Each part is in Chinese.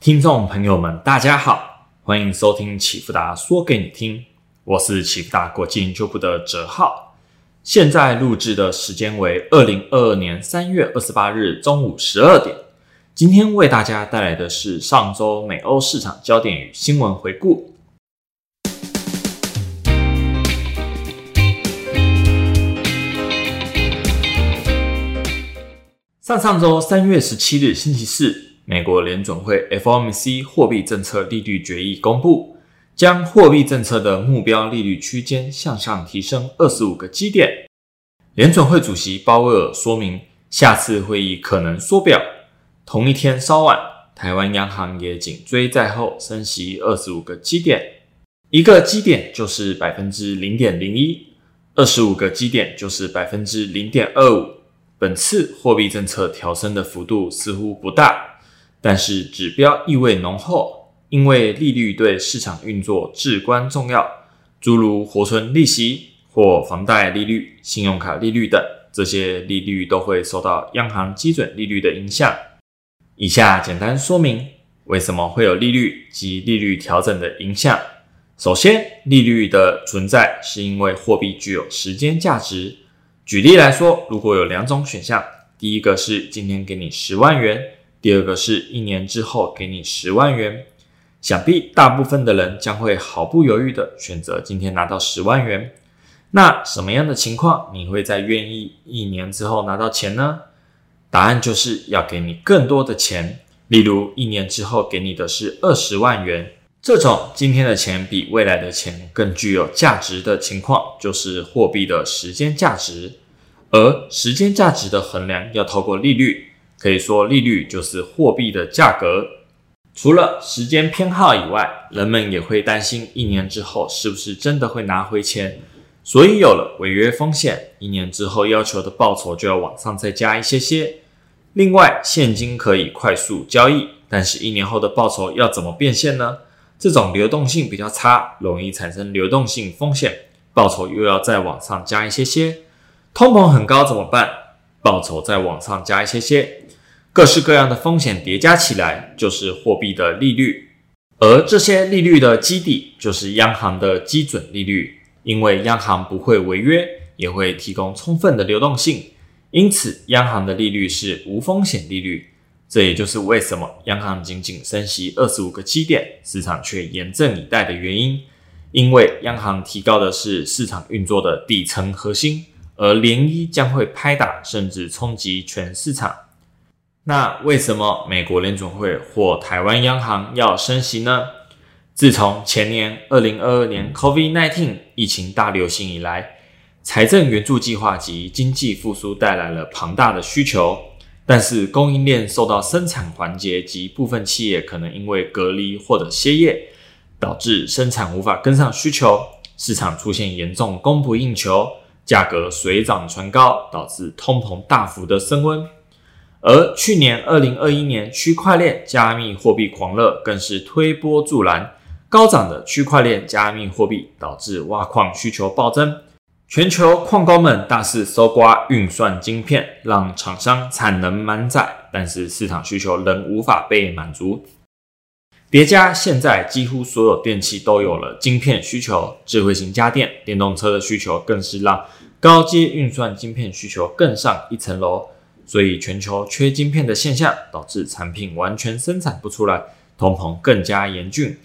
听众朋友们，大家好，欢迎收听启福达说给你听，我是启福达国际研究部的哲浩。现在录制的时间为二零二二年三月二十八日中午十二点。今天为大家带来的是上周美欧市场焦点与新闻回顾。上上周三月十七日星期四。美国联准会 FOMC 货币政策利率决议公布，将货币政策的目标利率区间向上提升二十五个基点。联准会主席鲍威尔说明，下次会议可能缩表。同一天稍晚，台湾央行也紧追在后，升息二十五个基点，一个基点就是百分之零点零一，二十五个基点就是百分之零点二五。本次货币政策调升的幅度似乎不大。但是指标意味浓厚，因为利率对市场运作至关重要，诸如活存利息或房贷利率、信用卡利率等，这些利率都会受到央行基准利率的影响。以下简单说明为什么会有利率及利率调整的影响。首先，利率的存在是因为货币具有时间价值。举例来说，如果有两种选项，第一个是今天给你十万元。第二个是一年之后给你十万元，想必大部分的人将会毫不犹豫的选择今天拿到十万元。那什么样的情况你会在愿意一年之后拿到钱呢？答案就是要给你更多的钱，例如一年之后给你的是二十万元。这种今天的钱比未来的钱更具有价值的情况，就是货币的时间价值。而时间价值的衡量要透过利率。可以说，利率就是货币的价格。除了时间偏好以外，人们也会担心一年之后是不是真的会拿回钱，所以有了违约风险。一年之后要求的报酬就要往上再加一些些。另外，现金可以快速交易，但是一年后的报酬要怎么变现呢？这种流动性比较差，容易产生流动性风险，报酬又要再往上加一些些。通膨很高怎么办？报酬再往上加一些些。各式各样的风险叠加起来，就是货币的利率，而这些利率的基底就是央行的基准利率。因为央行不会违约，也会提供充分的流动性，因此央行的利率是无风险利率。这也就是为什么央行仅仅升息二十五个基点，市场却严阵以待的原因。因为央行提高的是市场运作的底层核心，而涟漪将会拍打甚至冲击全市场。那为什么美国联准会或台湾央行要升息呢？自从前年二零二二年 COVID-19 疫情大流行以来，财政援助计划及经济复苏带来了庞大的需求，但是供应链受到生产环节及部分企业可能因为隔离或者歇业，导致生产无法跟上需求，市场出现严重供不应求，价格水涨船高，导致通膨大幅的升温。而去年二零二一年，区块链加密货币狂热更是推波助澜，高涨的区块链加密货币导致挖矿需求暴增，全球矿工们大肆搜刮运算晶片，让厂商产能满载，但是市场需求仍无法被满足。叠加现在几乎所有电器都有了晶片需求，智慧型家电、电动车的需求更是让高阶运算晶片需求更上一层楼。所以，全球缺晶片的现象导致产品完全生产不出来，通膨更加严峻。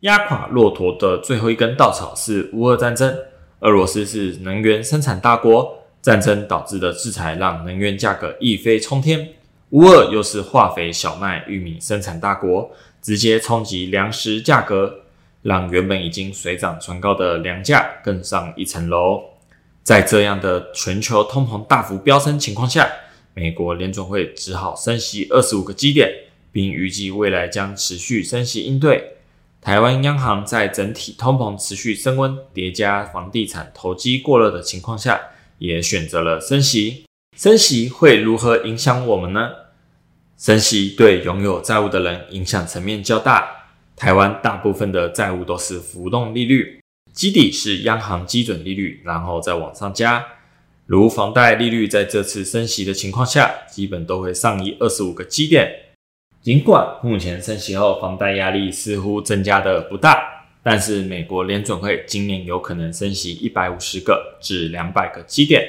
压垮骆驼的最后一根稻草是乌俄战争。俄罗斯是能源生产大国，战争导致的制裁让能源价格一飞冲天。乌俄又是化肥、小麦、玉米生产大国，直接冲击粮食价格，让原本已经水涨船高的粮价更上一层楼。在这样的全球通膨大幅飙升情况下，美国联总会只好升息二十五个基点，并预计未来将持续升息应对。台湾央行在整体通膨持续升温、叠加房地产投机过热的情况下，也选择了升息。升息会如何影响我们呢？升息对拥有债务的人影响层面较大。台湾大部分的债务都是浮动利率，基底是央行基准利率，然后再往上加。如房贷利率在这次升息的情况下，基本都会上移二十五个基点。尽管目前升息后房贷压力似乎增加的不大，但是美国联准会今年有可能升息一百五十个至两百个基点。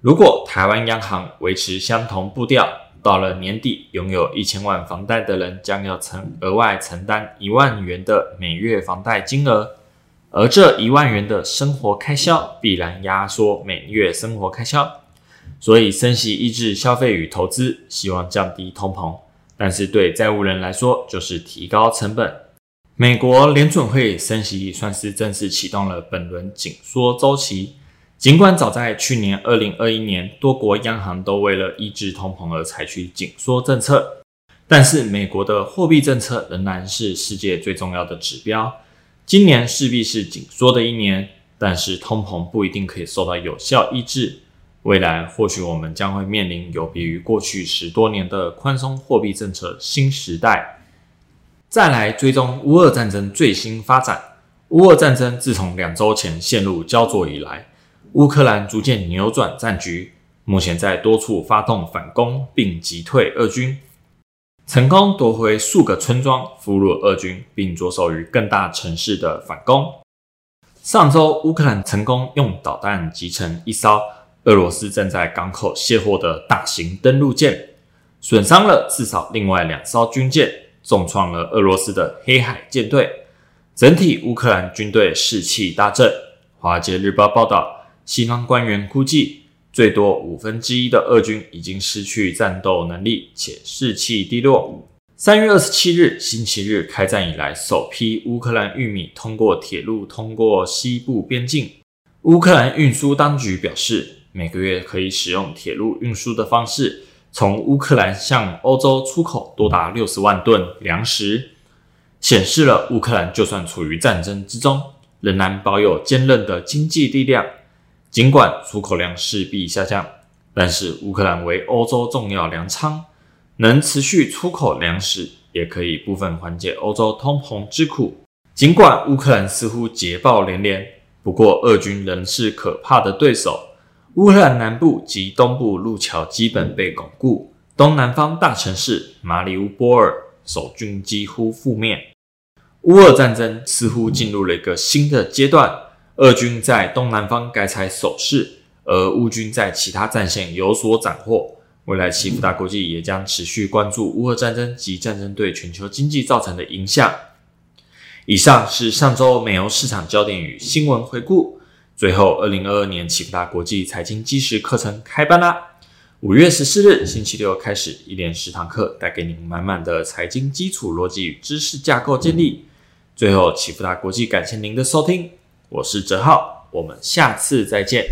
如果台湾央行维持相同步调，到了年底，拥有一千万房贷的人将要承额外承担一万元的每月房贷金额，而这一万元的生活开销必然压缩每月生活开销。所以升息抑制消费与投资，希望降低通膨。但是对债务人来说，就是提高成本。美国联准会升息算是正式启动了本轮紧缩周期。尽管早在去年二零二一年，多国央行都为了抑制通膨而采取紧缩政策，但是美国的货币政策仍然是世界最重要的指标。今年势必是紧缩的一年，但是通膨不一定可以受到有效抑制。未来或许我们将会面临有别于过去十多年的宽松货币政策新时代。再来追踪乌俄战争最新发展。乌俄战争自从两周前陷入焦灼以来，乌克兰逐渐扭转战局，目前在多处发动反攻并击退俄军，成功夺回数个村庄，俘虏俄军，并着手于更大城市的反攻。上周，乌克兰成功用导弹击沉一艘。俄罗斯正在港口卸货的大型登陆舰，损伤了至少另外两艘军舰，重创了俄罗斯的黑海舰队。整体乌克兰军队士气大振。华尔街日报报道，西方官员估计，最多五分之一的俄军已经失去战斗能力，且士气低落。三月二十七日，星期日开战以来，首批乌克兰玉米通过铁路通过西部边境。乌克兰运输当局表示。每个月可以使用铁路运输的方式，从乌克兰向欧洲出口多达六十万吨粮食，显示了乌克兰就算处于战争之中，仍然保有坚韧的经济力量。尽管出口量势必下降，但是乌克兰为欧洲重要粮仓，能持续出口粮食，也可以部分缓解欧洲通膨之苦。尽管乌克兰似乎捷报连连，不过俄军仍是可怕的对手。乌克兰南部及东部路桥基本被巩固，东南方大城市马里乌波尔守军几乎覆灭。乌俄战争似乎进入了一个新的阶段，俄军在东南方改采守势，而乌军在其他战线有所斩获。未来，奇福达国际也将持续关注乌俄战争及战争对全球经济造成的影响。以上是上周美油市场焦点与新闻回顾。最后，二零二二年启福达国际财经基石课程开班啦！五月十四日星期六开始，一连十堂课，带给您满满的财经基础逻辑与知识架构建立。最后，启福达国际感谢您的收听，我是哲浩，我们下次再见。